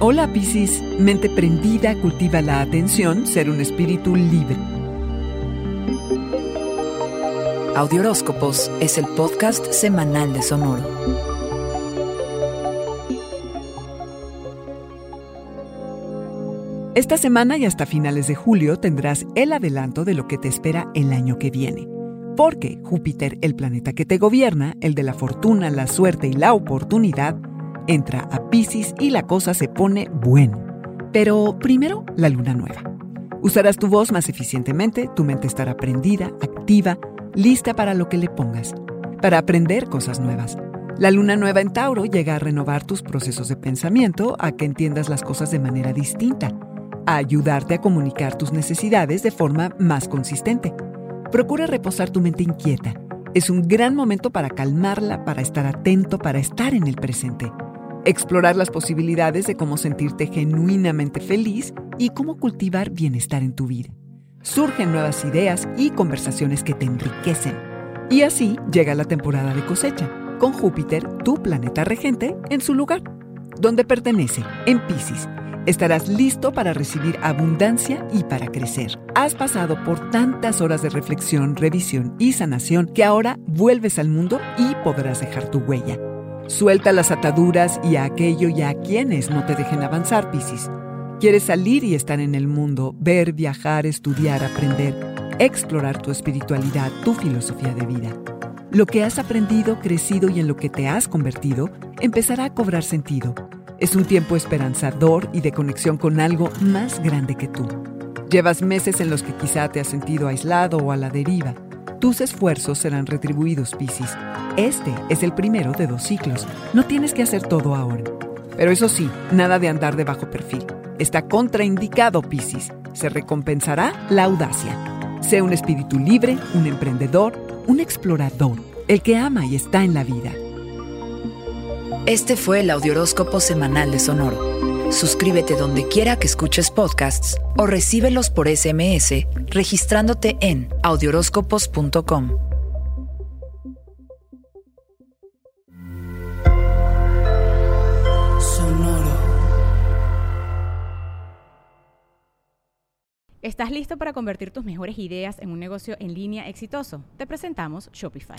Hola Piscis, mente prendida cultiva la atención, ser un espíritu libre. Audioróscopos es el podcast semanal de Sonoro. Esta semana y hasta finales de julio tendrás el adelanto de lo que te espera el año que viene. Porque Júpiter, el planeta que te gobierna, el de la fortuna, la suerte y la oportunidad, entra a Pisces y la cosa se pone buena. Pero primero, la luna nueva. Usarás tu voz más eficientemente, tu mente estará prendida, activa, lista para lo que le pongas, para aprender cosas nuevas. La luna nueva en Tauro llega a renovar tus procesos de pensamiento, a que entiendas las cosas de manera distinta, a ayudarte a comunicar tus necesidades de forma más consistente. Procura reposar tu mente inquieta. Es un gran momento para calmarla, para estar atento, para estar en el presente. Explorar las posibilidades de cómo sentirte genuinamente feliz y cómo cultivar bienestar en tu vida. Surgen nuevas ideas y conversaciones que te enriquecen. Y así llega la temporada de cosecha, con Júpiter, tu planeta regente, en su lugar, donde pertenece, en Pisces Estarás listo para recibir abundancia y para crecer. Has pasado por tantas horas de reflexión, revisión y sanación que ahora vuelves al mundo y podrás dejar tu huella. Suelta las ataduras y a aquello y a quienes no te dejen avanzar, Piscis. Quieres salir y estar en el mundo, ver, viajar, estudiar, aprender, explorar tu espiritualidad, tu filosofía de vida. Lo que has aprendido, crecido y en lo que te has convertido empezará a cobrar sentido es un tiempo esperanzador y de conexión con algo más grande que tú. Llevas meses en los que quizá te has sentido aislado o a la deriva. Tus esfuerzos serán retribuidos, Piscis. Este es el primero de dos ciclos. No tienes que hacer todo ahora. Pero eso sí, nada de andar de bajo perfil. Está contraindicado, Piscis. Se recompensará la audacia. Sé un espíritu libre, un emprendedor, un explorador, el que ama y está en la vida. Este fue el Audioróscopo Semanal de Sonoro. Suscríbete donde quiera que escuches podcasts o recíbelos por SMS registrándote en audioróscopos.com. Sonoro. ¿Estás listo para convertir tus mejores ideas en un negocio en línea exitoso? Te presentamos Shopify.